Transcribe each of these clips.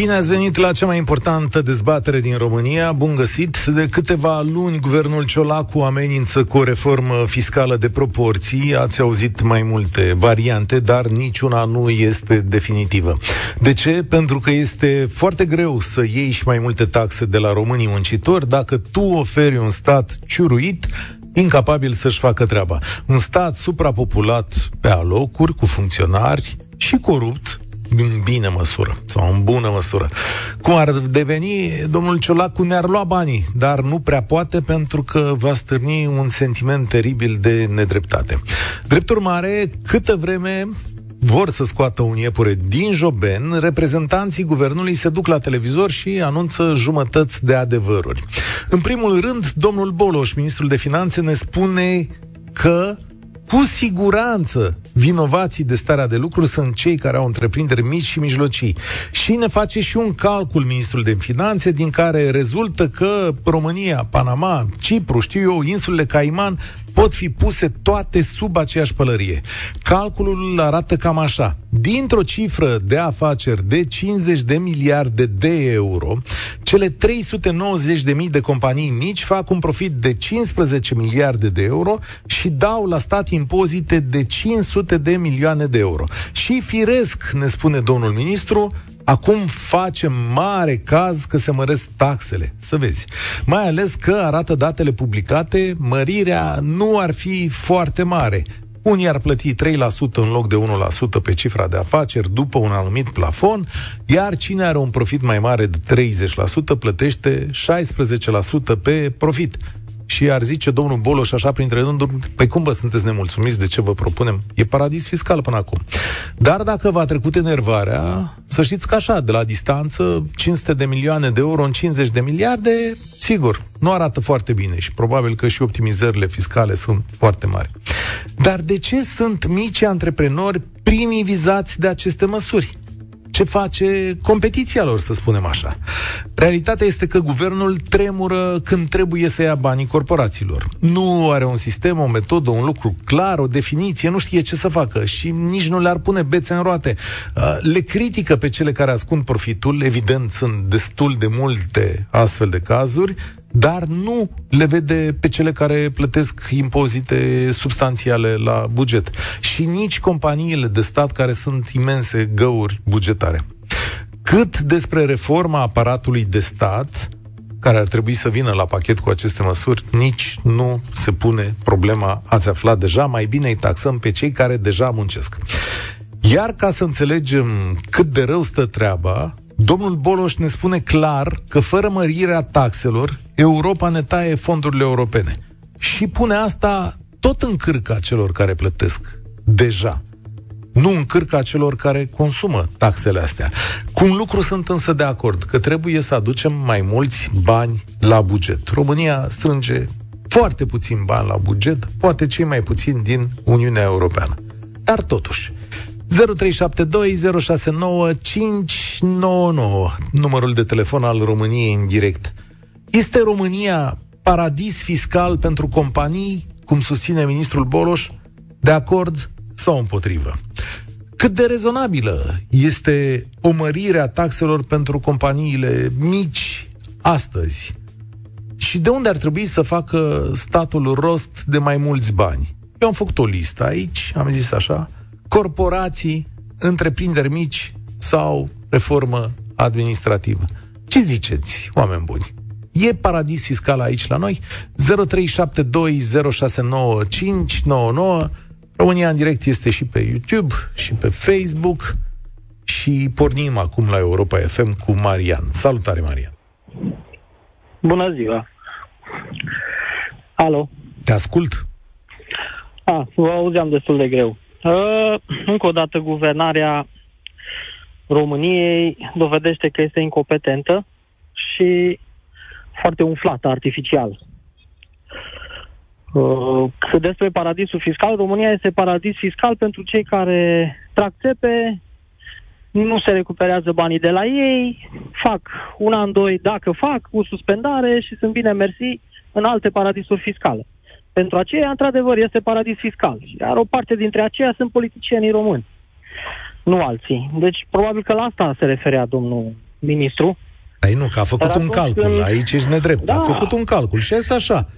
Bine ați venit la cea mai importantă dezbatere din România. Bun găsit. De câteva luni, guvernul Ciolacu amenință cu o reformă fiscală de proporții. Ați auzit mai multe variante, dar niciuna nu este definitivă. De ce? Pentru că este foarte greu să iei și mai multe taxe de la românii muncitori dacă tu oferi un stat ciuruit incapabil să-și facă treaba. Un stat suprapopulat pe alocuri, cu funcționari și corupt, în bine măsură sau în bună măsură. Cum ar deveni, domnul Ciolacu ne-ar lua banii, dar nu prea poate pentru că va stârni un sentiment teribil de nedreptate. Drept urmare, câtă vreme vor să scoată un iepure din joben, reprezentanții guvernului se duc la televizor și anunță jumătăți de adevăruri. În primul rând, domnul Boloș, ministrul de finanțe, ne spune că cu siguranță vinovații de starea de lucruri sunt cei care au întreprinderi mici și mijlocii. Și ne face și un calcul ministrul de finanțe din care rezultă că România, Panama, Cipru, știu eu, insulele Caiman pot fi puse toate sub aceeași pălărie. Calculul arată cam așa. Dintr-o cifră de afaceri de 50 de miliarde de euro, cele 390 de mii de companii mici fac un profit de 15 miliarde de euro și dau la stat impozite de 500 de milioane de euro. Și firesc, ne spune domnul ministru, Acum facem mare caz că se măresc taxele. Să vezi. Mai ales că arată datele publicate, mărirea nu ar fi foarte mare. Unii ar plăti 3% în loc de 1% pe cifra de afaceri după un anumit plafon, iar cine are un profit mai mare de 30% plătește 16% pe profit și ar zice domnul Boloș așa printre rânduri, păi cum vă sunteți nemulțumiți de ce vă propunem? E paradis fiscal până acum. Dar dacă v-a trecut enervarea, să știți că așa, de la distanță, 500 de milioane de euro în 50 de miliarde, sigur, nu arată foarte bine și probabil că și optimizările fiscale sunt foarte mari. Dar de ce sunt mici antreprenori primii vizați de aceste măsuri? Ce face competiția lor, să spunem așa. Realitatea este că guvernul tremură când trebuie să ia banii corporațiilor. Nu are un sistem, o metodă, un lucru clar, o definiție, nu știe ce să facă și nici nu le-ar pune bețe în roate. Uh, le critică pe cele care ascund profitul, evident sunt destul de multe astfel de cazuri, dar nu le vede pe cele care plătesc impozite substanțiale la buget. Și nici companiile de stat care sunt imense găuri bugetare. Cât despre reforma aparatului de stat, care ar trebui să vină la pachet cu aceste măsuri, nici nu se pune problema, ați aflat deja, mai bine îi taxăm pe cei care deja muncesc. Iar ca să înțelegem cât de rău stă treaba, Domnul Boloș ne spune clar că fără mărirea taxelor, Europa ne taie fondurile europene. Și pune asta tot în cârca celor care plătesc deja. Nu în cârca celor care consumă taxele astea. Cu un lucru sunt însă de acord, că trebuie să aducem mai mulți bani la buget. România strânge foarte puțin bani la buget, poate cei mai puțini din Uniunea Europeană. Dar totuși, 0372069599 numărul de telefon al României în direct. Este România paradis fiscal pentru companii, cum susține ministrul Boloș, de acord sau împotrivă? Cât de rezonabilă este o mărire a taxelor pentru companiile mici astăzi? Și de unde ar trebui să facă statul rost de mai mulți bani? Eu am făcut o listă aici, am zis așa, corporații, întreprinderi mici sau reformă administrativă. Ce ziceți, oameni buni? E paradis fiscal aici la noi? 0372069599 România în direct este și pe YouTube și pe Facebook și pornim acum la Europa FM cu Marian. Salutare, Marian! Bună ziua! Alo! Te ascult? A, vă auzeam destul de greu. Uh, încă o dată, guvernarea României dovedește că este incompetentă și foarte umflată artificial. Uh, despre paradisul fiscal, România este paradis fiscal pentru cei care trag țepe nu se recuperează banii de la ei, fac un an, doi, dacă fac, cu suspendare și sunt bine mersi în alte paradisuri fiscale. Pentru aceea, într-adevăr, este paradis fiscal. Iar o parte dintre aceia sunt politicienii români, nu alții. Deci, probabil că la asta se referea domnul ministru. Păi nu, că a făcut un calcul. Când... Aici ești nedrept. Da. A făcut un calcul. Și este așa.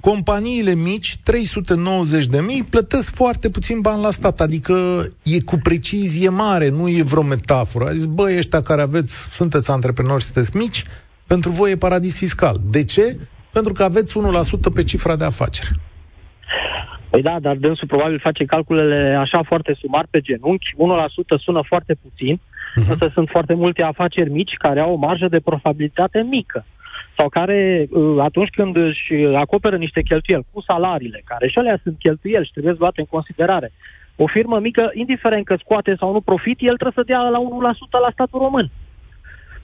Companiile mici, 390 de mii, plătesc foarte puțin bani la stat, adică e cu precizie mare, nu e vreo metaforă. A zis, băi, ăștia care aveți, sunteți antreprenori, sunteți mici, pentru voi e paradis fiscal. De ce? Pentru că aveți 1% pe cifra de afaceri. Păi da, dar dânsul probabil face calculele așa foarte sumar pe genunchi. 1% sună foarte puțin, uh-huh. însă sunt foarte multe afaceri mici care au o marjă de profitabilitate mică sau care uh, atunci când își acoperă niște cheltuieli cu salariile, care și alea sunt cheltuieli și trebuie luate în considerare, o firmă mică, indiferent că scoate sau nu profit, el trebuie să dea la 1% la statul român.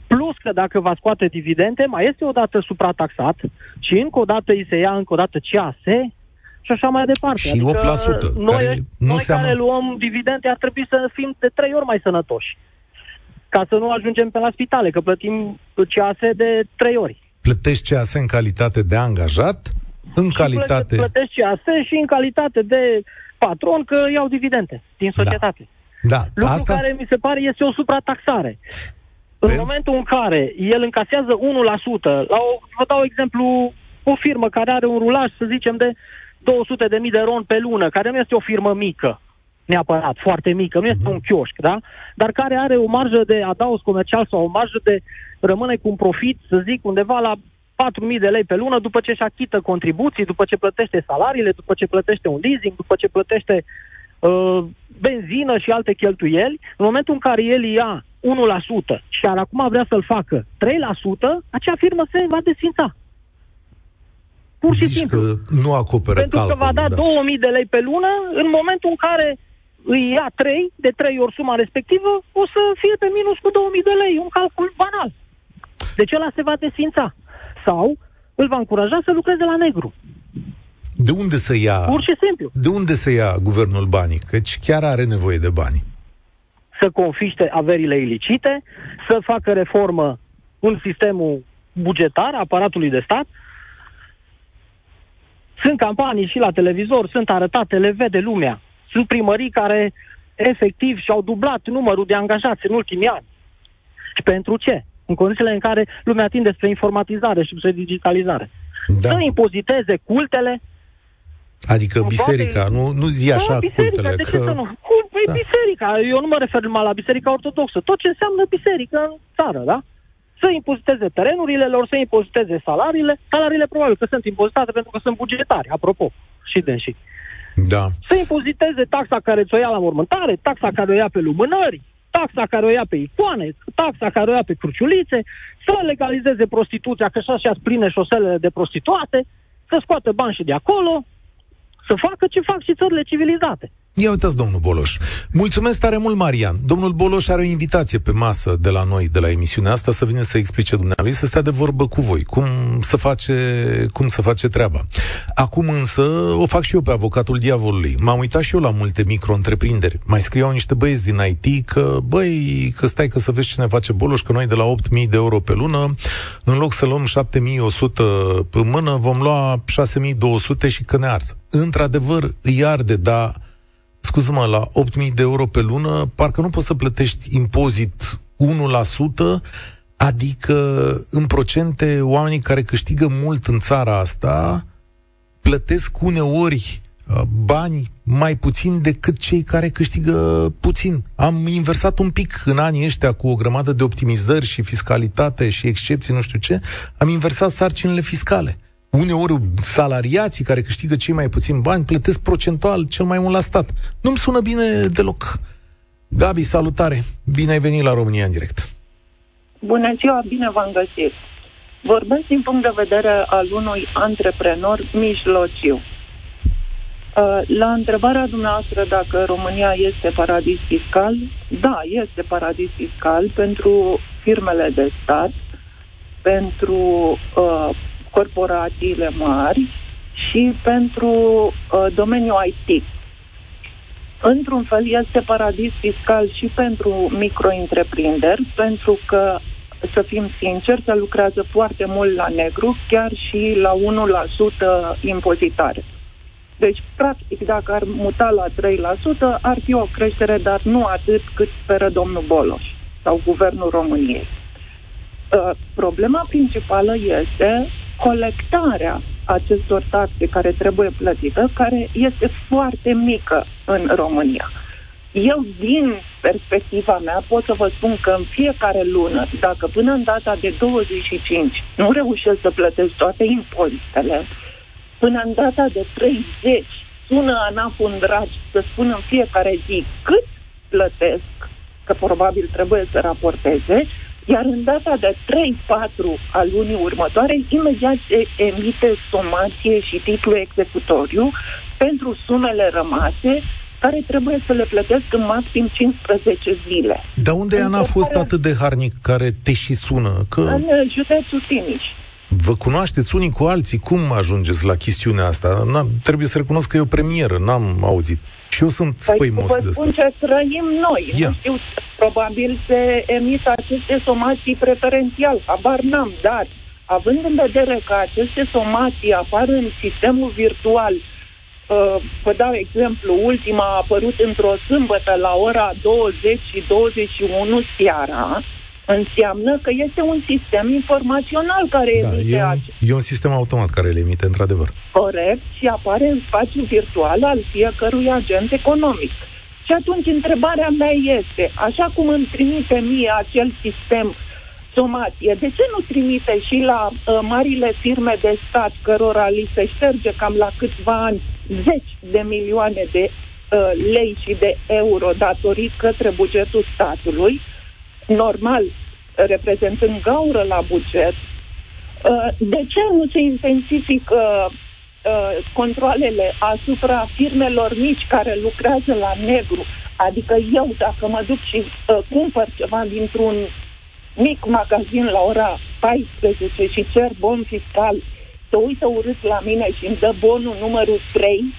Plus că dacă va scoate dividende, mai este o dată suprataxat și încă o dată îi se ia încă o dată CASE și așa mai departe. Și adică 8%. Noi, care nu noi seamă... care luăm dividende ar trebui să fim de trei ori mai sănătoși. Ca să nu ajungem pe la spitale, că plătim CASE de trei ori. Plătești CASE în calitate de angajat? În și calitate... Plătești CASE și în calitate de patron că iau dividende din da. societate. Da. da. Lucru Asta... care mi se pare este o suprataxare. În momentul în care el încasează 1%, la o, vă dau exemplu, o firmă care are un rulaj, să zicem, de 200 de mii de ron pe lună, care nu este o firmă mică, neapărat, foarte mică, nu este uh-huh. un chioșc, da? Dar care are o marjă de adaos comercial sau o marjă de rămâne cu un profit, să zic, undeva la 4.000 de lei pe lună după ce își achită contribuții, după ce plătește salariile, după ce plătește un leasing, după ce plătește uh, benzină și alte cheltuieli. În momentul în care el ia 1% și ar acum vrea să-l facă 3%, acea firmă se va desfința. Pur și Zici simplu. Că nu acoperă Pentru calculul, că va da, da 2000 de lei pe lună, în momentul în care îi ia 3, de 3 ori suma respectivă, o să fie pe minus cu 2000 de lei. Un calcul banal. Deci ăla se va desfința. Sau îl va încuraja să lucreze la negru. De unde să ia? Pur și simplu. De unde să ia guvernul banii? Căci chiar are nevoie de bani să confiște averile ilicite, să facă reformă în sistemul bugetar, aparatului de stat. Sunt campanii și la televizor, sunt arătate, le vede lumea. Sunt primării care efectiv și-au dublat numărul de angajați în ultimii ani. Și pentru ce? În condițiile în care lumea tinde spre informatizare și spre digitalizare. Da. Să impoziteze cultele, Adică biserica, poate... nu, nu zi așa da, biserica, cultele. De ce că... să nu? Păi da. biserica, eu nu mă refer numai la biserica ortodoxă, tot ce înseamnă biserică în țară, da? Să impoziteze terenurile lor, să impoziteze salariile, salariile probabil că sunt impozitate pentru că sunt bugetari, apropo, și și. Da. Să impoziteze taxa care ți-o ia la mormântare, taxa care o ia pe lumânări, taxa care o ia pe icoane, taxa care o ia pe cruciulițe, să legalizeze prostituția, că așa și pline șoselele de prostituate, să scoată bani și de acolo, să facă ce fac și țările civilizate. Ia uitați, domnul Boloș. Mulțumesc tare mult, Marian. Domnul Boloș are o invitație pe masă de la noi, de la emisiunea asta, să vină să explice dumnealui, să stea de vorbă cu voi, cum să face, cum să face treaba. Acum însă o fac și eu pe avocatul diavolului. M-am uitat și eu la multe micro-întreprinderi. Mai scriau niște băieți din IT că, băi, că stai că să vezi ce ne face Boloș, că noi de la 8.000 de euro pe lună, în loc să luăm 7.100 pe mână, vom lua 6.200 și că ne arsă. Într-adevăr, îi arde, dar scuză-mă, la 8.000 de euro pe lună, parcă nu poți să plătești impozit 1%, adică în procente oamenii care câștigă mult în țara asta plătesc uneori uh, bani mai puțin decât cei care câștigă puțin. Am inversat un pic în anii ăștia cu o grămadă de optimizări și fiscalitate și excepții, nu știu ce, am inversat sarcinile fiscale uneori salariații care câștigă cei mai puțin bani plătesc procentual cel mai mult la stat. Nu-mi sună bine deloc. Gabi, salutare! Bine ai venit la România în direct! Bună ziua, bine v-am găsit! Vorbesc din punct de vedere al unui antreprenor mijlociu. Uh, la întrebarea dumneavoastră dacă România este paradis fiscal, da, este paradis fiscal pentru firmele de stat, pentru uh, corporațiile mari și pentru uh, domeniul IT. într-un fel este paradis fiscal și pentru micro-întreprinderi, pentru că să fim sinceri, se lucrează foarte mult la negru, chiar și la 1% impozitare. Deci, practic, dacă ar muta la 3%, ar fi o creștere, dar nu atât cât speră domnul Boloș sau Guvernul României. Uh, problema principală este colectarea acestor taxe care trebuie plătită, care este foarte mică în România. Eu, din perspectiva mea, pot să vă spun că în fiecare lună, dacă până în data de 25 nu reușesc să plătesc toate impozitele, până în data de 30 sună ANAF un dragi să spun în fiecare zi cât plătesc, că probabil trebuie să raporteze, iar în data de 3-4 a lunii următoare, imediat se emite somație și titlu executoriu pentru sumele rămase care trebuie să le plătesc în maxim 15 zile. Dar unde Ana a fost care... atât de harnic care te și sună? Că... În uh, județul Timiș. Vă cunoașteți unii cu alții? Cum ajungeți la chestiunea asta? N-am, trebuie să recunosc că e o premieră, n-am auzit. Și eu sunt păi, spăimos de spun ce trăim noi. Ia. Nu știu, probabil se emit aceste somații preferențial, habar n-am, dar având în vedere că aceste somații apar în sistemul virtual Uh, vă dau exemplu, ultima a apărut într-o sâmbătă la ora 20 și 21 seara, înseamnă că este un sistem informațional care da, emite e un, e un sistem automat care le emite, într-adevăr. Corect, și apare în spațiu virtual al fiecărui agent economic. Și atunci întrebarea mea este, așa cum îmi trimite mie acel sistem somație, de ce nu trimite și la uh, marile firme de stat cărora li se șterge cam la câțiva ani zeci de milioane de uh, lei și de euro datorii către bugetul statului, normal reprezentând gaură la buget, uh, de ce nu se intensifică uh, controlele asupra firmelor mici care lucrează la negru? Adică eu, dacă mă duc și uh, cumpăr ceva dintr-un mic magazin la ora 14 și cer bon fiscal se uită urât la mine și îmi dă bonul numărul 3.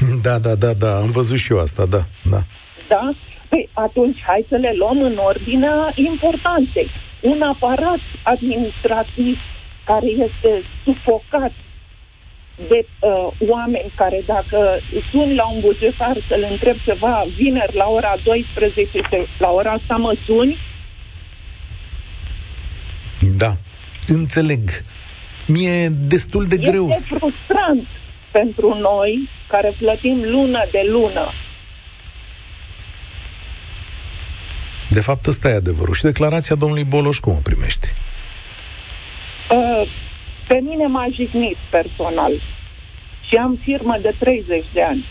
Da, da, da, da, am văzut și eu asta, da, da. Da? Păi atunci hai să le luăm în ordinea importanței. Un aparat administrativ care este sufocat de uh, oameni care dacă sun la un bugetar să le întreb ceva vineri la ora 12, la ora asta mă suni? Da, înțeleg. Mi e destul de este greu. Este frustrant pentru noi care plătim lună de lună. De fapt, ăsta e adevărul. Și declarația domnului Boloș cum o primești? Uh, pe mine m-a jignit personal. Și am firmă de 30 de ani.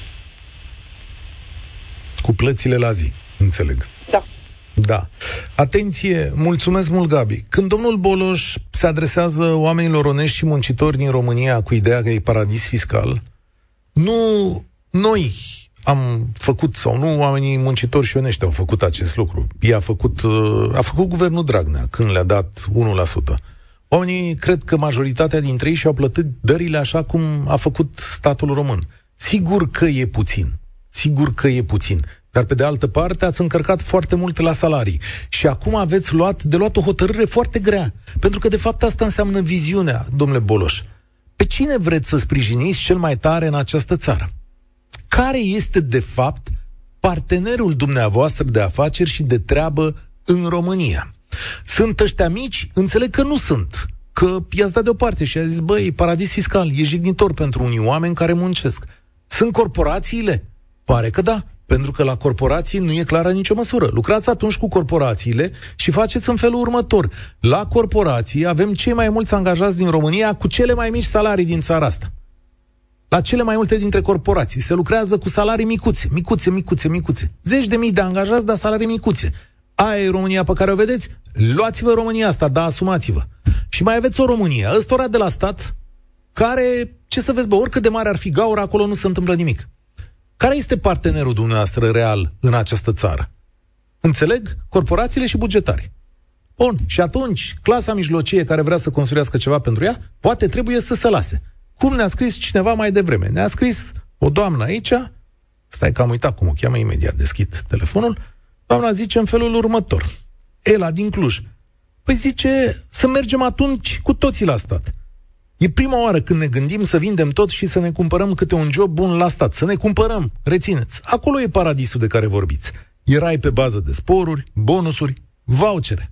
Cu plățile la zi, înțeleg. Da. Da. Atenție, mulțumesc mult, Gabi. Când domnul Boloș se adresează oamenilor onești și muncitori din România cu ideea că e paradis fiscal, nu noi am făcut, sau nu oamenii muncitori și onești au făcut acest lucru. I-a făcut, uh, a făcut guvernul Dragnea când le-a dat 1%. Oamenii cred că majoritatea dintre ei și-au plătit dările așa cum a făcut statul român. Sigur că e puțin. Sigur că e puțin. Dar pe de altă parte ați încărcat foarte mult la salarii. Și acum aveți luat, de luat o hotărâre foarte grea. Pentru că de fapt asta înseamnă viziunea, domnule Boloș. Pe cine vreți să sprijiniți cel mai tare în această țară? Care este de fapt partenerul dumneavoastră de afaceri și de treabă în România? Sunt ăștia mici? Înțeleg că nu sunt. Că i-ați dat deoparte și a zis, băi, paradis fiscal, e jignitor pentru unii oameni care muncesc. Sunt corporațiile? Pare că da. Pentru că la corporații nu e clară nicio măsură. Lucrați atunci cu corporațiile și faceți în felul următor. La corporații avem cei mai mulți angajați din România cu cele mai mici salarii din țara asta. La cele mai multe dintre corporații se lucrează cu salarii micuțe, micuțe, micuțe, micuțe. Zeci de mii de angajați, dar salarii micuțe. Aia e România pe care o vedeți? Luați-vă România asta, da, asumați-vă. Și mai aveți o România, ăstora de la stat, care, ce să vezi, bă, oricât de mare ar fi gaura, acolo nu se întâmplă nimic. Care este partenerul dumneavoastră real în această țară? Înțeleg? Corporațiile și bugetari. Bun, și atunci, clasa mijlocie care vrea să construiască ceva pentru ea, poate trebuie să se lase. Cum ne-a scris cineva mai devreme? Ne-a scris o doamnă aici, stai că am uitat cum o cheamă, imediat deschid telefonul, doamna zice în felul următor. Ela din Cluj. Păi zice să mergem atunci cu toții la stat. E prima oară când ne gândim să vindem tot și să ne cumpărăm câte un job bun la stat. Să ne cumpărăm, rețineți. Acolo e paradisul de care vorbiți. Erai pe bază de sporuri, bonusuri, vouchere.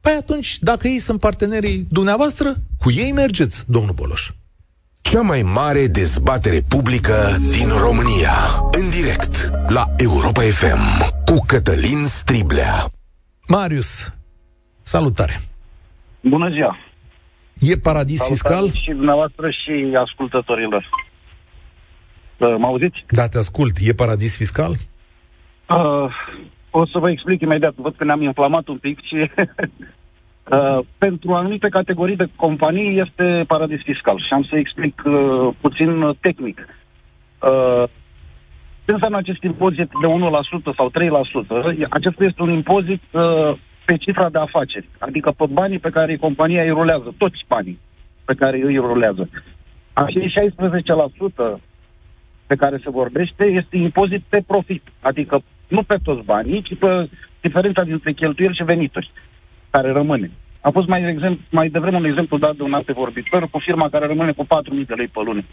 Păi atunci, dacă ei sunt partenerii dumneavoastră, cu ei mergeți, domnul Boloș. Cea mai mare dezbatere publică din România. În direct la Europa FM cu Cătălin Striblea. Marius, salutare. Bună ziua. E paradis Salutare fiscal? și dumneavoastră și ascultătorilor. Uh, Mă auziți? Da, te ascult. E paradis fiscal? Uh, o să vă explic imediat. Văd că ne-am inflamat un pic și... uh, pentru anumite categorii de companii este paradis fiscal. Și am să explic uh, puțin uh, tehnic. Uh, ce înseamnă acest impozit de 1% sau 3%? Acesta este un impozit uh, pe cifra de afaceri, adică pe banii pe care compania îi rulează, toți banii pe care îi rulează. Acei 16% pe care se vorbește este impozit pe profit, adică nu pe toți banii, ci pe diferența dintre cheltuieli și venituri care rămâne. A fost mai, exemplu, mai devreme un exemplu dat de un alt vorbitor cu firma care rămâne cu 4.000 de lei pe lună.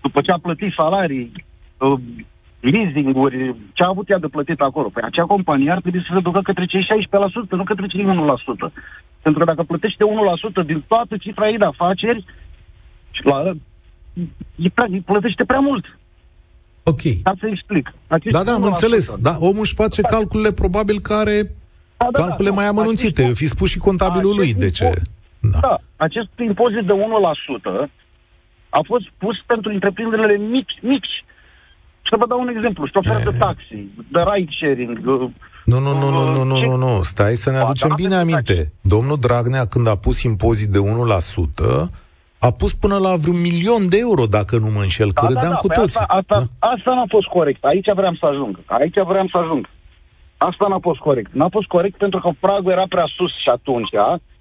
După ce a plătit salarii, uh, leasing-uri, ce a avut ea de plătit acolo? Păi acea companie ar trebui să se ducă către cei 16%, nu către cei 1%. Pentru că dacă plătește 1% din toată cifra ei de afaceri, și la, e prea, îi plătește prea mult. Ok. Ca să explic. Acest Da, da, am 1%. înțeles. Da, omul își face calculele probabil care Da, da, calcule da, mai nu. amănunțite. Acest- Fi spus și contabilul lui acest de ce. impozit- Da. Da, acest impozit de 1% a fost pus pentru întreprinderile mici, mici. Să vă dau un exemplu. Șofer de taxi, de ride sharing. uh, Nu, nu, nu, nu, nu, nu, Ce- nu, nu. Stai să ne Ba, aducem da, bine da, aminte. Domnul Dragnea, când a pus impozit de 1%, a pus până la vreun milion de euro, dacă nu mă înșel, că râdeam cu păi toții. Asta, asta, asta n-a fost corect. Aici vreau să ajung. Aici vreau să ajung. Asta n-a fost corect. N-a fost corect pentru că pragul era prea sus și atunci,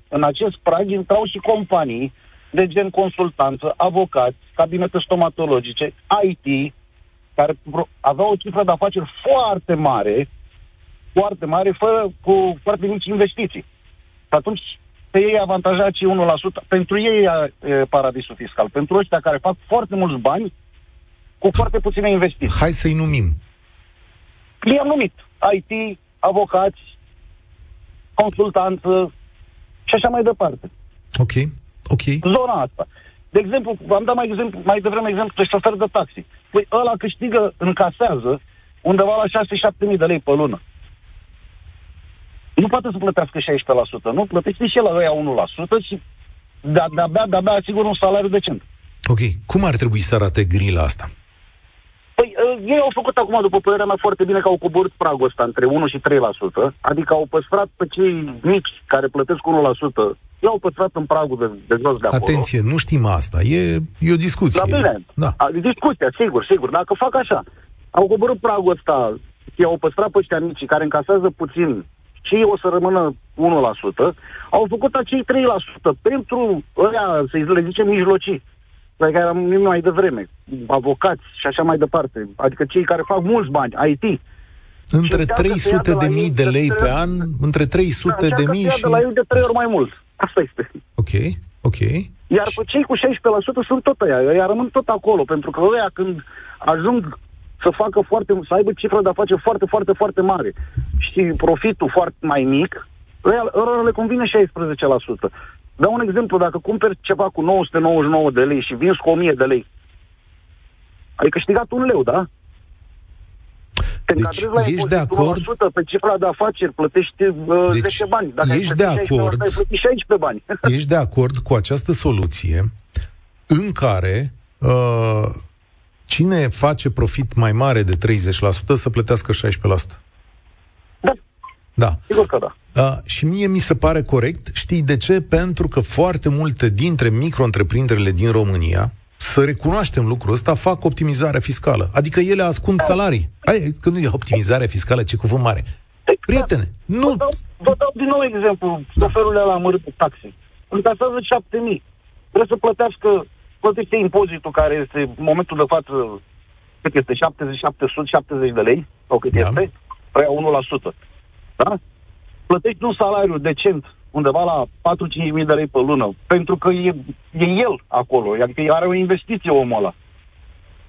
în acest prag intrau și companii de gen consultanță, avocați, cabinete stomatologice, IT, care pro- aveau o cifră de afaceri foarte mare, foarte mare, fără, cu foarte mici investiții. Și atunci pe ei avantaja cei 1%. Pentru ei e e paradisul fiscal. Pentru ăștia care fac foarte mulți bani cu foarte puține investiții. Hai să-i numim. I-am numit IT, avocați, consultanță și așa mai departe. Ok, ok. Zona asta. De exemplu, v-am dat mai, exemplu, mai devreme exemplu de șofer de taxi. Păi ăla câștigă, încasează undeva la 6-7 mii de lei pe lună. Nu poate să plătească 16%, nu? Plătește și el la ăia 1% și de- de-abia, de-abia asigură un salariu decent. Ok. Cum ar trebui să arate grila asta? Păi, uh, ei au făcut acum, după părerea mea, foarte bine că au coborât pragul ăsta între 1 și 3%, adică au păstrat pe cei mici care plătesc 1%, i-au păstrat în pragul de, de jos de acolo. Atenție, nu știm asta. E, e o discuție. Da, bine. Da. A, Discuția, sigur, sigur. Dacă fac așa, au coborât pragul ăsta, i-au păstrat pe ăștia mici care încasează puțin și ei o să rămână 1%, au făcut acei 3% pentru ăia, să le zicem, mijlocii, pe care am numit mai devreme, avocați și așa mai departe, adică cei care fac mulți bani, IT. Între încearcă să ia 300 de la de mii ei de să lei se- pe an, între 300 de Încearcă mii să ia și... de la ei de trei ori mai mult. Asta este. Ok, ok. Iar pe cei cu 16% sunt tot ăia. Ăia rămân tot acolo, pentru că ăia când ajung să facă foarte, să aibă cifră de afaceri foarte, foarte, foarte mare și profitul foarte mai mic, ăia, ăia le convine 16%. Dau un exemplu, dacă cumperi ceva cu 999 de lei și vinzi cu 1000 de lei, ai câștigat un leu, da? Te Deci, încadrezi la ești impozit de acord? 1% pe cifra de afaceri, plătești uh, Deci, 10 bani. Dacă ai ești plătit de 16 bani, acord? ai plătit 16 bani. Ești de acord cu această soluție în care uh, cine face profit mai mare de 30% să plătească 16%? Da. Da. Sigur că da. Uh, și mie mi se pare corect, știi de ce? Pentru că foarte multe dintre micro-întreprinderile din România, să recunoaștem lucrul ăsta, fac optimizare fiscală. Adică ele ascund salarii. Hai, că nu e optimizare fiscală, ce cuvânt mare. Prietene, nu... Vă dau, vă dau din nou exemplu. Șoferul ăla amărât de taxi. Încasează 7.000. Trebuie să plătească, plătește impozitul care este în momentul de față cât este, 70, 770 de lei, sau cât da. este, preia 1%. Da? Plătești un salariu decent undeva la 4-5 mii de lei pe lună, pentru că e, e el acolo, adică are o investiție omul ăla.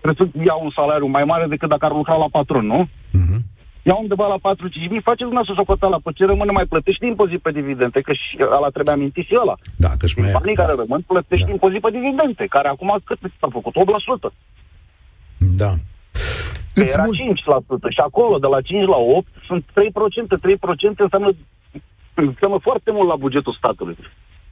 Trebuie să ia un salariu mai mare decât dacă ar lucra la patron, nu? Uh-huh. Ia undeva la 4-5 mii, face dumneavoastră socoteala pe ce rămâne, mai plătești impozit pe dividende, că și ăla trebuie amintit și ăla. Da, că și mai... Banii care rămân, plătești da. impozit pe dividende, care acum cât s-a făcut? 8%. Da. Era mul... 5% și acolo, de la 5 la 8, sunt 3%. 3% înseamnă, înseamnă foarte mult la bugetul statului.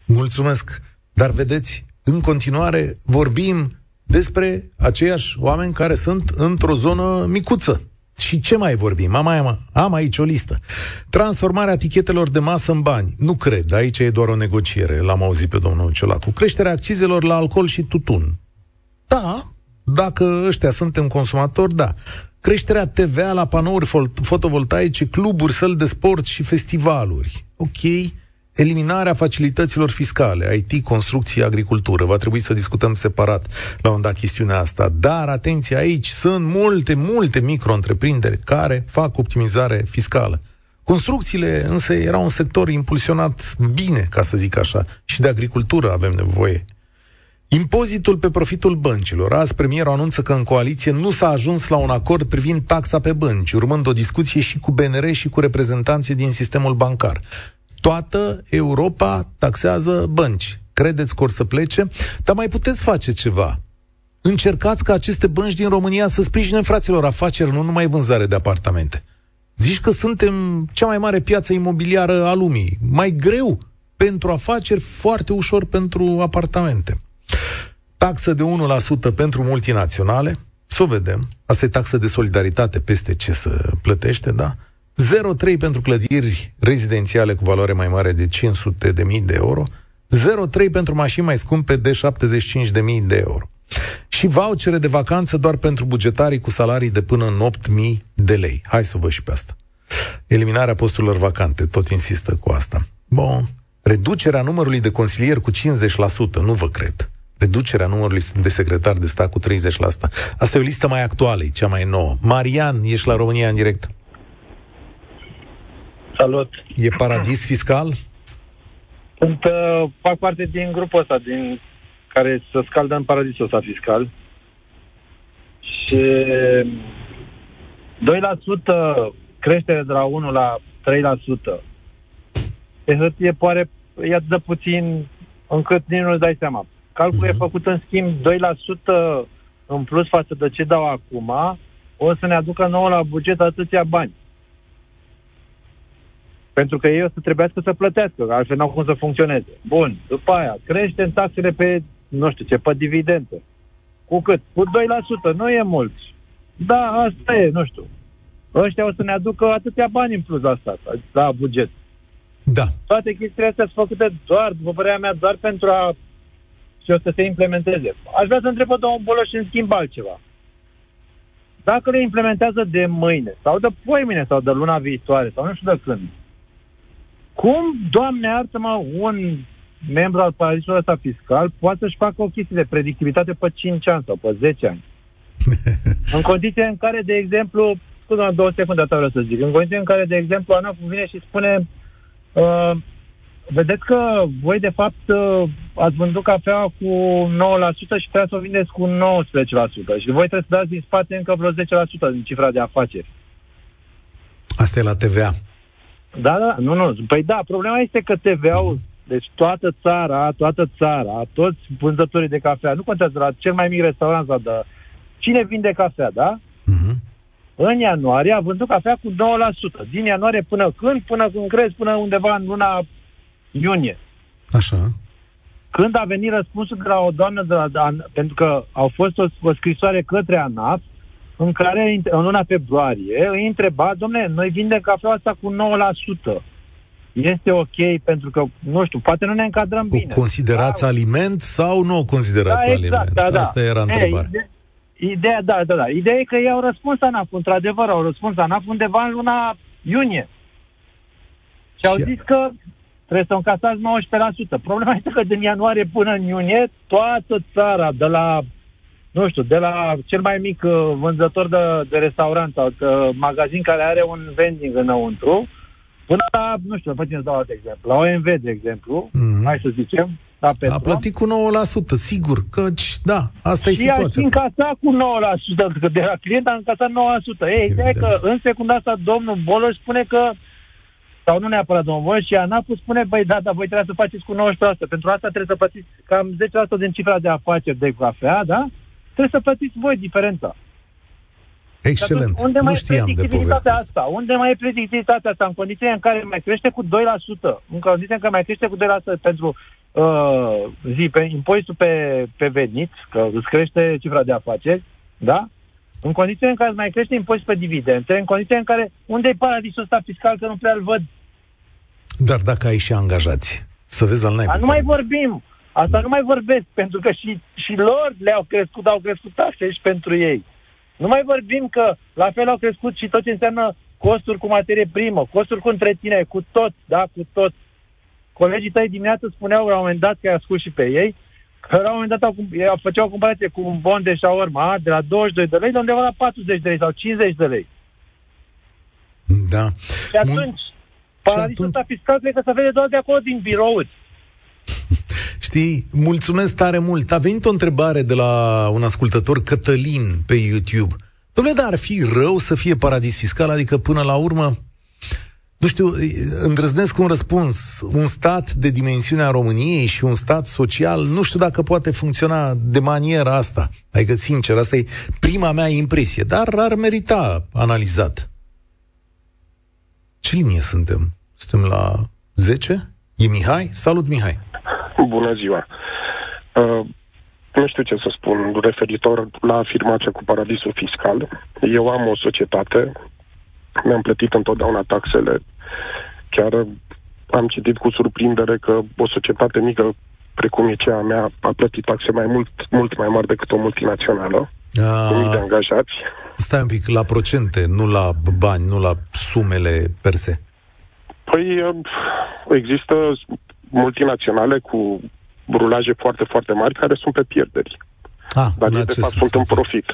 Mulțumesc. Dar vedeți, în continuare vorbim despre aceiași oameni care sunt într-o zonă micuță. Și ce mai vorbim? Am, am, am aici o listă. Transformarea etichetelor de masă în bani. Nu cred, aici e doar o negociere, l-am auzit pe domnul Ciolacu. Creșterea accizelor la alcool și tutun. Da, dacă ăștia suntem consumatori, da. Creșterea TVA la panouri fotovoltaice, cluburi, săli de sport și festivaluri. Ok. Eliminarea facilităților fiscale, IT, construcție, agricultură. Va trebui să discutăm separat la un dat chestiunea asta. Dar, atenție, aici sunt multe, multe micro-întreprinderi care fac optimizare fiscală. Construcțiile însă era un sector impulsionat bine, ca să zic așa, și de agricultură avem nevoie. Impozitul pe profitul băncilor. Azi premierul anunță că în coaliție nu s-a ajuns la un acord privind taxa pe bănci, urmând o discuție și cu BNR și cu reprezentanții din sistemul bancar. Toată Europa taxează bănci. Credeți că or să plece? Dar mai puteți face ceva. Încercați ca aceste bănci din România să sprijine fraților afaceri, nu numai vânzare de apartamente. Zici că suntem cea mai mare piață imobiliară a lumii. Mai greu pentru afaceri, foarte ușor pentru apartamente. Taxă de 1% pentru multinaționale, să o vedem. Asta e taxă de solidaritate peste ce să plătește, da? 0,3 pentru clădiri rezidențiale cu valoare mai mare de 500 de mii de euro, 0,3 pentru mașini mai scumpe de 75 de mii de euro. Și vouchere de vacanță doar pentru bugetarii cu salarii de până în 8.000 de lei. Hai să vă și pe asta. Eliminarea posturilor vacante, tot insistă cu asta. Bun. Reducerea numărului de consilieri cu 50%, nu vă cred. Reducerea numărului de secretar de stat cu 30%. Asta e o listă mai actuală, e cea mai nouă. Marian, ești la România în direct. Salut! E paradis fiscal? Sunt, uh, fac parte din grupul ăsta, din care se scaldă în paradisul ăsta fiscal. Și 2% creștere de la 1 la 3%. Pe hârtie pare e atât de puțin încât nici nu-ți dai seama. Calculul uh-huh. e mhm. făcut în schimb 2% în plus față de ce dau acum, o să ne aducă nouă la buget atâția bani. Pentru că ei o să trebuiască să plătească, altfel n-au cum să funcționeze. Bun, după aia, creștem taxele pe, nu știu ce, pe dividende. Cu cât? Cu 2%, nu e mult. Da, asta e, nu știu. Ăștia o să ne aducă atâția bani în plus asta, la buget. Da. Toate chestiile astea sunt făcute doar, după părerea mea, doar pentru a și o să se implementeze. Aș vrea să întreb domnul Boloș în schimb altceva. Dacă le implementează de mâine, sau de poimine, sau de luna viitoare, sau nu știu de când, cum, Doamne iartă-mă, un membru al paradisului ăsta fiscal poate să-și facă o chestie de predictivitate pe 5 ani sau pe 10 ani? în condiții în care, de exemplu, scuze două secunde, atât vreau să zic, în condiții în care, de exemplu, ANAF vine și spune uh, vedeți că voi, de fapt, uh, ați vândut cafea cu 9% și trebuie să o vindeți cu 19%. Și voi trebuie să dați din spate încă vreo 10% din cifra de afaceri. Asta e la TVA. Da, da, nu, nu. Păi da, problema este că TVA-ul, deci toată țara, toată țara, toți vânzătorii de cafea, nu contează la cel mai mic restaurant sau de... Cine vinde cafea, da? Uh-huh. În ianuarie a vândut cafea cu 9%. Din ianuarie până când? Până când crezi, până undeva în luna iunie. Așa. Când a venit răspunsul de la o doamnă, de la, de, pentru că au fost o, o scrisoare către ANAF, în care, în luna februarie, îi întreba, domnule, noi vindem cafeaua asta cu 9%. Este ok pentru că, nu știu, poate nu ne încadrăm cu bine. considerați da? aliment sau nu considerați da, exact, aliment? Da, da. Asta era întrebarea. Ide- ideea, da, da, da. Ideea e că ei au răspuns ANAF, într-adevăr, au răspuns ANAF undeva în luna iunie. Și au zis că trebuie să încasați 19%. Problema este că din ianuarie până în iunie, toată țara, de la nu știu, de la cel mai mic uh, vânzător de, de restaurant sau de magazin care are un vending înăuntru, până la, nu știu, facem să dau alt exemplu, la OMV, de exemplu, mm-hmm. hai să zicem, la Petro. A plătit cu 9%, sigur, căci, da, asta e situația. Și a încasat cu 9%, că de la client a încasat 9%. Ei, ideea că în secunda asta domnul Boloș spune că sau nu neapărat domnul Boloș, și ANAP spune, băi, da, dar voi trebuie să faceți cu 19%. Pentru asta trebuie să plătiți cam 10% din cifra de afaceri de cafea, da? Trebuie să plătiți voi diferența. Excelent. Unde mai nu știam e predictibilitatea asta? Unde mai e predictibilitatea asta? În condiția în care mai crește cu 2%, în condiția în care mai crește cu 2% pentru uh, zi, pe impozitul pe, pe venit, că îți crește cifra de afaceri, da? În condiția în care mai crește impozitul pe dividende, în condiția în care, unde e paradisul ăsta fiscal, că nu prea îl văd? Dar dacă ai și angajați, să vezi al naibii. Nu mai vorbim. Asta da. nu mai vorbesc, pentru că și, și lor le-au crescut, au crescut taxe și pentru ei. Nu mai vorbim că la fel au crescut și tot ce înseamnă costuri cu materie primă, costuri cu întreținere, cu tot, da, cu tot. Colegii tăi dimineață spuneau la un moment dat, că ai ascult și pe ei, că la un moment dat au, au făceau o comparație cu un bon de șaorma de la 22 de lei de undeva la 40 de lei sau 50 de lei. Da. Și atunci, paradisul ăsta fiscal cred că se vede doar de acolo din birouri. Știi, mulțumesc tare mult. A venit o întrebare de la un ascultător, Cătălin, pe YouTube. Dom'le, dar ar fi rău să fie paradis fiscal? Adică, până la urmă, nu știu, îndrăznesc un răspuns. Un stat de dimensiunea României și un stat social, nu știu dacă poate funcționa de maniera asta. Adică, sincer, asta e prima mea impresie, dar ar merita analizat. Ce linie suntem? Suntem la 10? E Mihai? Salut, Mihai! Bună ziua! Uh, nu știu ce să spun referitor la afirmația cu paradisul fiscal. Eu am o societate, mi-am plătit întotdeauna taxele. Chiar am citit cu surprindere că o societate mică precum e cea mea, a plătit taxe mai mult, mult mai mari decât o multinațională, a... cu mii de angajați. Stai un pic, la procente, nu la bani, nu la sumele per se. Păi uh, există multinaționale cu rulaje foarte, foarte mari care sunt pe pierderi. Ah, Dar ei, de fapt, sunt în profit.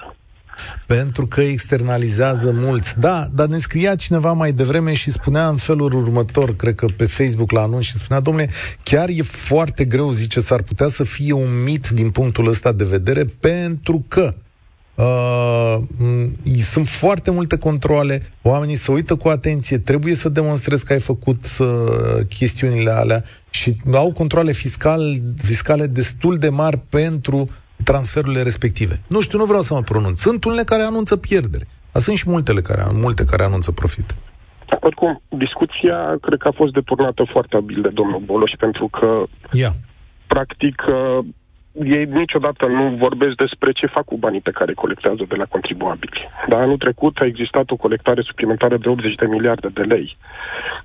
Pentru că externalizează mulți. Da, dar ne scria cineva mai devreme și spunea în felul următor, cred că pe Facebook la anunț și spunea, domnule, chiar e foarte greu, zice, s-ar putea să fie un mit din punctul ăsta de vedere, pentru că Uh, sunt foarte multe controle, oamenii se uită cu atenție, trebuie să demonstrezi că ai făcut uh, chestiunile alea și au controle fiscal, fiscale destul de mari pentru transferurile respective. Nu știu, nu vreau să mă pronunț. Sunt unele care anunță pierdere. Dar sunt și multele care, multe care anunță profit. Oricum, discuția cred că a fost deturnată foarte abil de domnul Boloș, pentru că, yeah. practic, uh, ei niciodată nu vorbesc despre ce fac cu banii pe care colectează de la contribuabili. Dar anul trecut a existat o colectare suplimentară de 80 de miliarde de lei,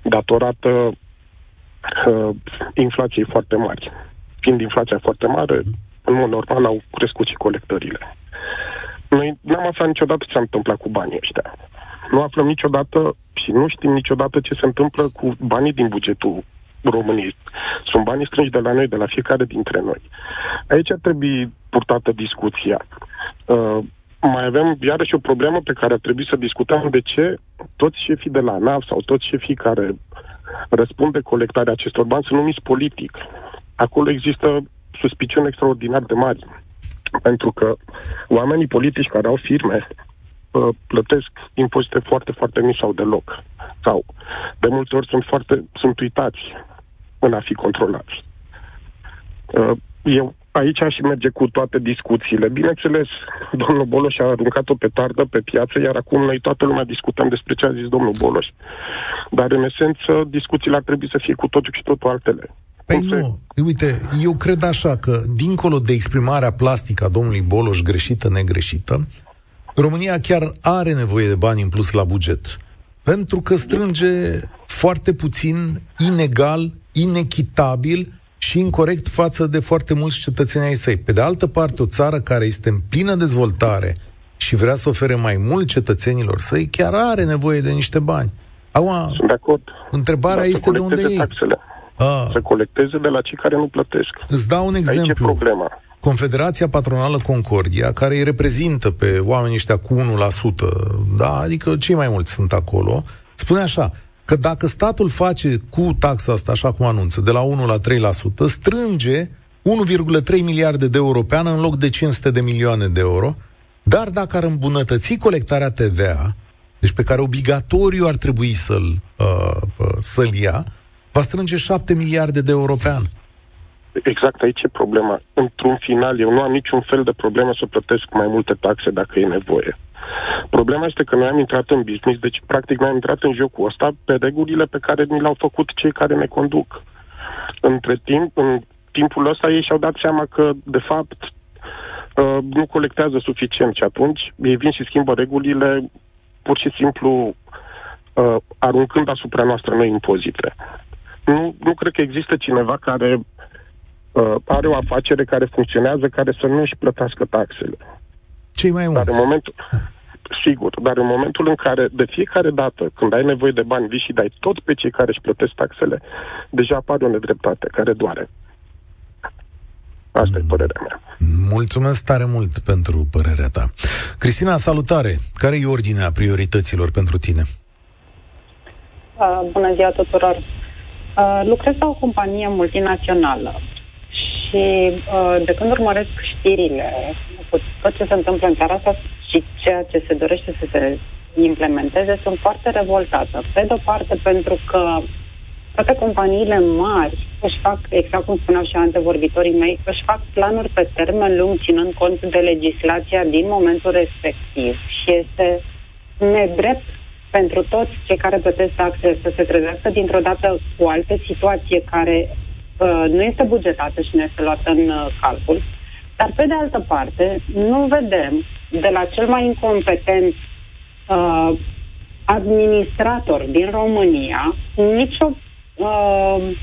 datorată uh, inflației foarte mari. Fiind inflația foarte mare, în mod normal au crescut și colectările. Noi n-am aflat niciodată ce s-a întâmplat cu banii ăștia. Nu aflăm niciodată și nu știm niciodată ce se întâmplă cu banii din bugetul României. Sunt banii strânși de la noi, de la fiecare dintre noi. Aici ar trebui purtată discuția. Uh, mai avem iarăși o problemă pe care ar trebui să discutăm de ce toți șefii de la NAV sau toți șefii care răspund de colectarea acestor bani sunt numiți politic. Acolo există suspiciuni extraordinar de mari. Pentru că oamenii politici care au firme uh, plătesc impozite foarte, foarte mici sau deloc. Sau de multe ori sunt foarte sunt uitați în a fi controlați. Uh, eu aici aș merge cu toate discuțiile. Bineînțeles, domnul Boloș a aruncat-o pe tardă pe piață, iar acum noi toată lumea discutăm despre ce a zis domnul Boloș. Dar, în esență, discuțiile ar trebui să fie cu totul și totul altele. Păi nu, uite, eu cred așa că, dincolo de exprimarea plastică a domnului Boloș, greșită, negreșită, România chiar are nevoie de bani în plus la buget. Pentru că strânge foarte puțin, inegal, inechitabil și incorrect față de foarte mulți cetățeni ai săi. Pe de altă parte, o țară care este în plină dezvoltare și vrea să ofere mai mult cetățenilor săi, chiar are nevoie de niște bani. Acum, Sunt de acord. Întrebarea este de unde e. Taxele. A. Să colecteze de la cei care nu plătesc. Îți dau un exemplu. Aici e problema. Confederația Patronală Concordia, care îi reprezintă pe oamenii ăștia cu 1%, da, adică cei mai mulți sunt acolo, spune așa, că dacă statul face cu taxa asta, așa cum anunță, de la 1 la 3%, strânge 1,3 miliarde de euro pe an în loc de 500 de milioane de euro, dar dacă ar îmbunătăți colectarea TVA, deci pe care obligatoriu ar trebui să-l, uh, uh, să-l ia, va strânge 7 miliarde de euro pe an. Exact aici e problema. Într-un final, eu nu am niciun fel de problemă să plătesc mai multe taxe dacă e nevoie. Problema este că noi am intrat în business, deci practic noi am intrat în jocul ăsta pe regulile pe care ni le-au făcut cei care ne conduc. Între timp, în timpul ăsta ei și-au dat seama că, de fapt, uh, nu colectează suficient și atunci ei vin și schimbă regulile pur și simplu uh, aruncând asupra noastră noi impozite. Nu, nu cred că există cineva care uh, are o afacere care funcționează, care să nu își plătească taxele. Cei mai mulți. Dar în momentul, sigur, dar în momentul în care de fiecare dată când ai nevoie de bani vii și dai tot pe cei care își plătesc taxele, deja apare o nedreptate care doare. Asta mm. e părerea mea. Mulțumesc tare mult pentru părerea ta. Cristina, salutare! Care e ordinea priorităților pentru tine? Uh, bună ziua tuturor! Uh, lucrez la o companie multinațională și uh, de când urmăresc știrile cu tot ce se întâmplă în țara asta și ceea ce se dorește să se implementeze, sunt foarte revoltată. Pe de-o parte pentru că toate companiile mari își fac, exact cum spuneau și antevorbitorii mei, își fac planuri pe termen lung, ținând cont de legislația din momentul respectiv. Și este nedrept pentru toți cei care plătesc taxe să se trezească dintr-o dată cu altă situație care uh, nu este bugetată și nu este luată în uh, calcul. Dar, pe de altă parte, nu vedem de la cel mai incompetent uh, administrator din România nicio uh,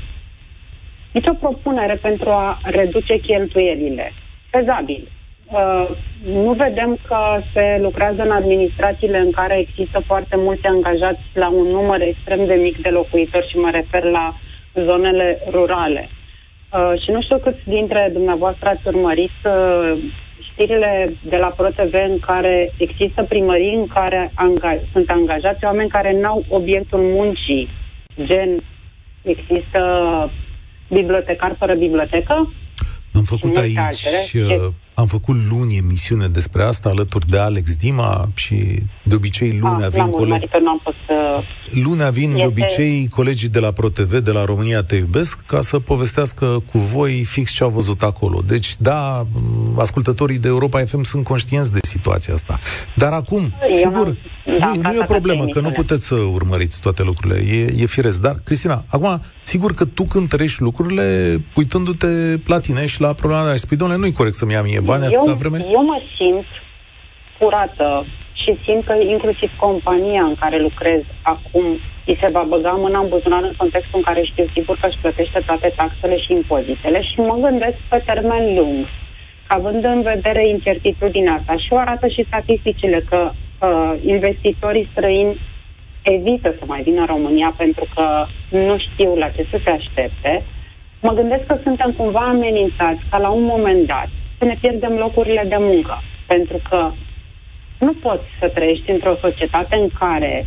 nicio propunere pentru a reduce cheltuielile. Fezabil. Uh, nu vedem că se lucrează în administrațiile în care există foarte mulți angajați la un număr extrem de mic de locuitori și mă refer la zonele rurale. Uh, și nu știu câți dintre dumneavoastră ați urmărit uh, știrile de la ProTV în care există primării în care anga- sunt angajați oameni care n-au obiectul muncii, gen există bibliotecar fără bibliotecă. Am făcut aici, uh, am făcut luni emisiune despre asta alături de Alex Dima și de obicei lunea ah, vin colegi. Uh, lunea vin este... de obicei colegii de la ProTV, de la România Te Iubesc, ca să povestească cu voi fix ce au văzut acolo. Deci, da, ascultătorii de Europa FM sunt conștienți de situația asta. Dar acum, Eu sigur, da, nu, nu e o problemă, că nu puteți să urmăriți toate lucrurile, e, e firesc. Dar, Cristina, acum, sigur că tu cântărești lucrurile uitându-te la tine și la problema de a spui, domnule, nu-i corect să-mi ia mie bani eu, atâta vreme? Eu mă simt curată și simt că inclusiv compania în care lucrez acum îi se va băga mâna în buzunar în contextul în care știu sigur că își plătește toate taxele și impozitele și mă gândesc pe termen lung, având în vedere incertitudinea asta și o arată și statisticile că uh, investitorii străini evită să mai vină în România pentru că nu știu la ce să se aștepte, mă gândesc că suntem cumva amenințați ca la un moment dat să ne pierdem locurile de muncă. Pentru că nu poți să trăiești într-o societate în care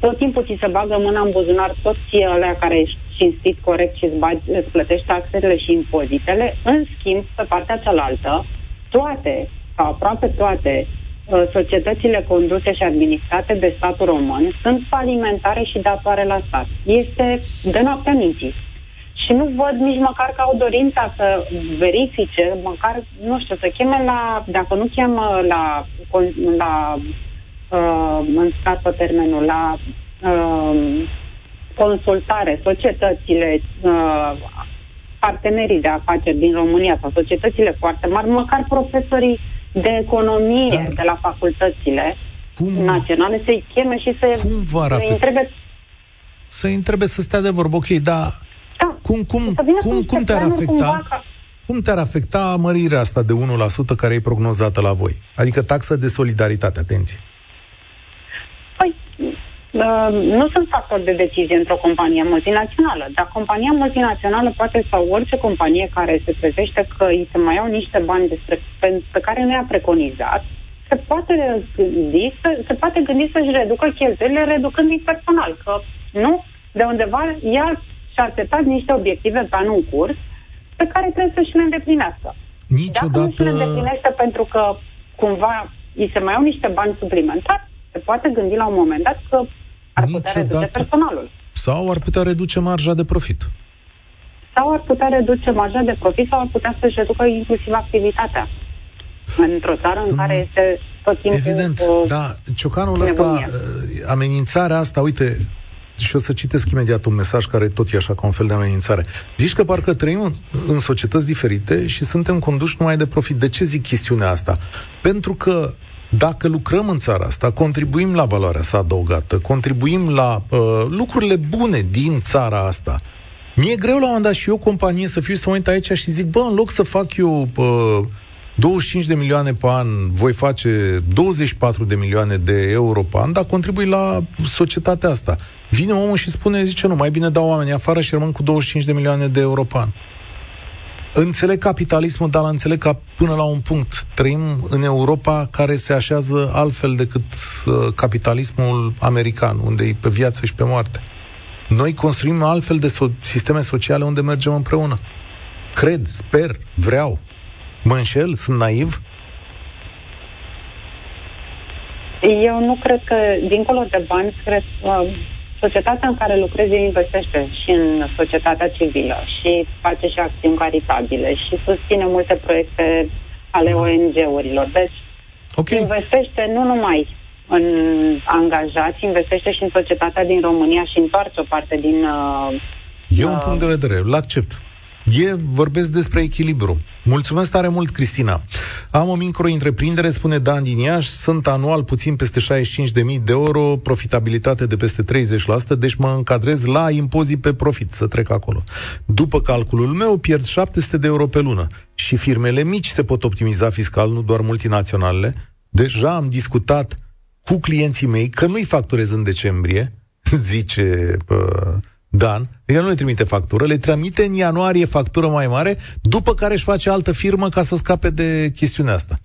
tot timpul ți se bagă mâna în buzunar toți alea care ești cinstit, corect și îți, bagi, îți plătești taxele și impozitele. În schimb, pe partea cealaltă, toate, sau aproape toate, uh, societățile conduse și administrate de statul român sunt falimentare și datoare la stat. Este de noapte minții și nu văd nici măcar că au dorința să verifice, măcar, nu știu, să cheme la, dacă nu chemă la, la uh, în stat pe termenul, la uh, consultare, societățile, uh, partenerii de afaceri din România sau societățile foarte mari, măcar profesorii de economie Dar de la facultățile cum, naționale să-i cheme și să, să întrebe să întrebe să stea de vorbă. Ok, dar da. Cum, cum, cum, cum te-ar afecta? Cum te-ar afecta mărirea asta de 1% care e prognozată la voi? Adică taxa de solidaritate, atenție. Păi, uh, uh, nu sunt factori de decizie într-o companie multinațională, dar compania multinațională poate sau orice companie care se trezește că îi se mai iau niște bani despre, pe, pe care nu i-a preconizat, se poate gândi, să, se poate gândi să-și reducă cheltuielile reducând din personal, că nu, de undeva ea și-a setat niște obiective pe anul în curs pe care trebuie să și le îndeplinească. Niciodată... Dacă nu și le îndeplinește pentru că cumva îi se mai iau niște bani suplimentari, se poate gândi la un moment dat că ar putea Niciodată. reduce personalul. Sau ar putea reduce marja de profit. Sau ar putea reduce marja de profit sau ar putea să-și reducă inclusiv activitatea. Într-o țară Sunt... în care este tot timpul... Evident, uh, da. Ciocanul ăsta, uh, amenințarea asta, uite, și o să citesc imediat un mesaj care tot e așa ca un fel de amenințare. Zici că parcă trăim în societăți diferite și suntem conduși numai de profit. De ce zic chestiunea asta? Pentru că dacă lucrăm în țara asta, contribuim la valoarea sa adăugată, contribuim la uh, lucrurile bune din țara asta, mi-e greu la un moment dat și eu companie să fiu să mă uit aici și zic, bă, în loc să fac eu uh, 25 de milioane pe an, voi face 24 de milioane de euro pe an, dar contribui la societatea asta. Vine omul și spune, zice, nu, mai bine dau oamenii afară și rămân cu 25 de milioane de euro pe an. Înțeleg capitalismul, dar înțeleg că până la un punct trăim în Europa care se așează altfel decât uh, capitalismul american, unde e pe viață și pe moarte. Noi construim altfel de so- sisteme sociale unde mergem împreună. Cred, sper, vreau. Mă înșel? Sunt naiv? Eu nu cred că, dincolo de bani, cred că societatea în care lucrezi investește și în societatea civilă și face și acțiuni caritabile și susține multe proiecte ale da. ONG-urilor. Deci okay. investește nu numai în angajați, investește și în societatea din România și întoarce o parte din... Uh, E un uh, punct de vedere, îl accept. E, vorbesc despre echilibru. Mulțumesc tare mult, Cristina. Am o micro-întreprindere, spune Dan din Iași, sunt anual puțin peste 65.000 de euro, profitabilitate de peste 30%, deci mă încadrez la impozit pe profit, să trec acolo. După calculul meu, pierd 700 de euro pe lună. Și firmele mici se pot optimiza fiscal, nu doar multinaționalele. Deja am discutat cu clienții mei că nu-i facturez în decembrie, zice... Uh, Dan, el nu le trimite factură, le trimite în ianuarie factură mai mare, după care își face altă firmă ca să scape de chestiunea asta.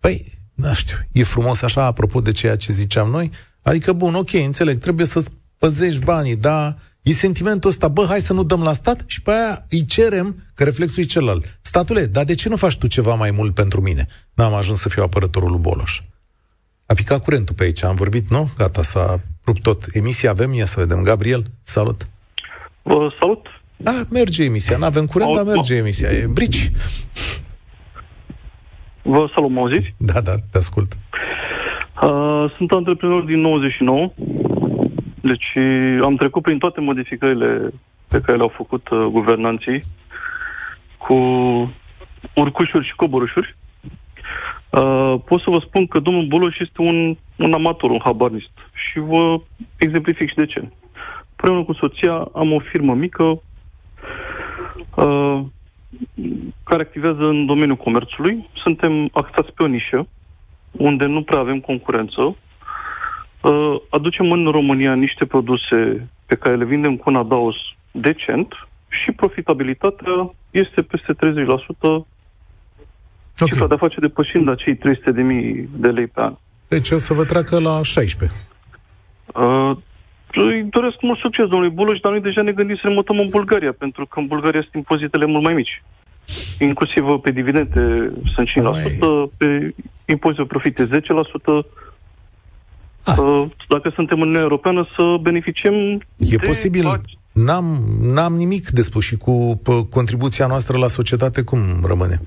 Păi, nu știu, e frumos așa, apropo de ceea ce ziceam noi? Adică, bun, ok, înțeleg, trebuie să-ți păzești banii, da, e sentimentul ăsta, bă, hai să nu dăm la stat și pe aia îi cerem, că reflexul e celălalt. Statule, dar de ce nu faci tu ceva mai mult pentru mine? N-am ajuns să fiu apărătorul lui Boloș. A picat curentul pe aici, am vorbit, nu? Gata, s-a rupt tot. Emisia avem, ia să vedem. Gabriel, salut! Vă salut! Da, merge emisia, nu avem curent, dar merge emisia, e brici. Vă salut, mă auziți? Da, da, te ascult. Uh, sunt antreprenor din 99, deci am trecut prin toate modificările pe care le-au făcut uh, guvernanții, cu urcușuri și coborușuri. Uh, pot să vă spun că domnul Boloș este un, un amator, un habarnist. Și vă exemplific și de ce. Împreună cu soția am o firmă mică uh, care activează în domeniul comerțului. Suntem axați pe o nișă unde nu prea avem concurență. Uh, aducem în România niște produse pe care le vindem cu un adaos decent și profitabilitatea este peste 30%, okay. cifra de afaceri depășind acei 300.000 de lei pe an. Deci o să vă treacă la 16. Uh, îi doresc mult succes domnului Buloș, dar noi deja ne gândim să ne mutăm în Bulgaria, pentru că în Bulgaria sunt impozitele mult mai mici. Inclusiv pe dividende sunt 5%, mai... pe impozitul profite 10%. Ah. Dacă suntem în Uniunea Europeană, să beneficiem E de posibil. Faci... N-am, n-am nimic de spus și cu contribuția noastră la societate cum rămâne?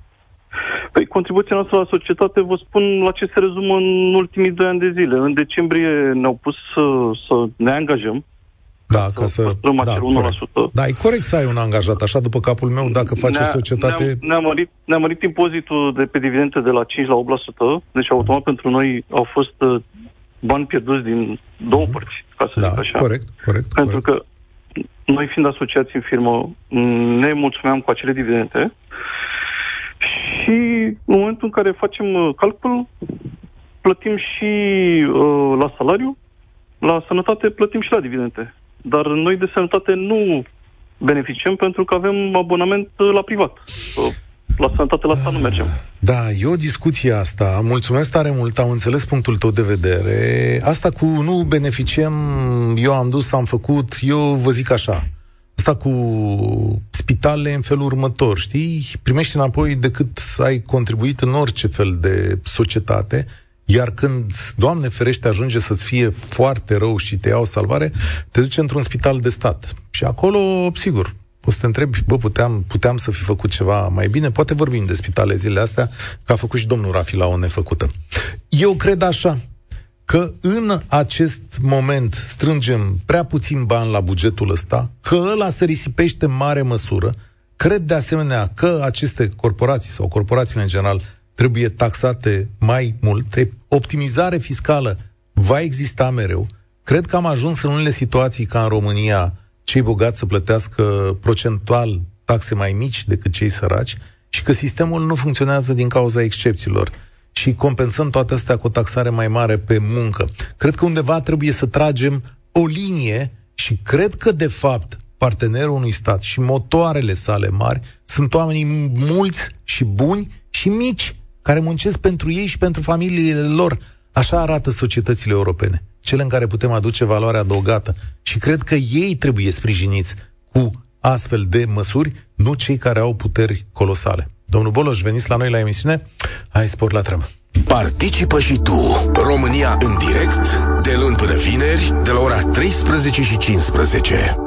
Păi, contribuția noastră la societate, vă spun la ce se rezumă în ultimii doi ani de zile. În decembrie ne-au pus să, să ne angajăm, da, ca să... Da, 1%. da, e corect să ai un angajat, așa după capul meu, dacă faci ne-a, o societate... Ne-a, ne-a, mărit, ne-a mărit impozitul de pe dividende de la 5 la 8%, deci automat pentru noi au fost uh, bani pierduți din două părți, ca să da, zic așa. corect, corect. Pentru corect. că noi fiind asociați în firmă, ne mulțumeam cu acele dividende și în momentul în care facem uh, calcul, plătim și uh, la salariu, la sănătate plătim și la dividende. Dar noi de sănătate nu beneficiem pentru că avem abonament la privat. La sănătate la stat nu mergem. Da, e o discuție asta. Mulțumesc tare mult, am înțeles punctul tău de vedere. Asta cu nu beneficiem, eu am dus, am făcut, eu vă zic așa. Asta cu spitalele în felul următor, știi? Primești înapoi decât să ai contribuit în orice fel de societate, iar când, Doamne ferește, ajunge să-ți fie foarte rău și te iau salvare, te duci într-un spital de stat. Și acolo, sigur, poți să te întrebi, bă, puteam, puteam să fi făcut ceva mai bine? Poate vorbim de spitale zilele astea, că a făcut și domnul Rafi la o nefăcută. Eu cred așa, că în acest moment strângem prea puțin bani la bugetul ăsta, că ăla se risipește în mare măsură, cred de asemenea că aceste corporații sau corporațiile în general trebuie taxate mai mult, optimizare fiscală va exista mereu. Cred că am ajuns în unele situații ca în România cei bogați să plătească procentual taxe mai mici decât cei săraci și că sistemul nu funcționează din cauza excepțiilor și compensăm toate astea cu o taxare mai mare pe muncă. Cred că undeva trebuie să tragem o linie și cred că, de fapt, partenerul unui stat și motoarele sale mari sunt oamenii mulți și buni și mici, care muncesc pentru ei și pentru familiile lor. Așa arată societățile europene, cele în care putem aduce valoare adăugată. Și cred că ei trebuie sprijiniți cu astfel de măsuri, nu cei care au puteri colosale. Domnul Boloș, veniți la noi la emisiune? Hai, spor la treabă. Participă și tu, România în direct, de luni până vineri, de la ora 13 și 15.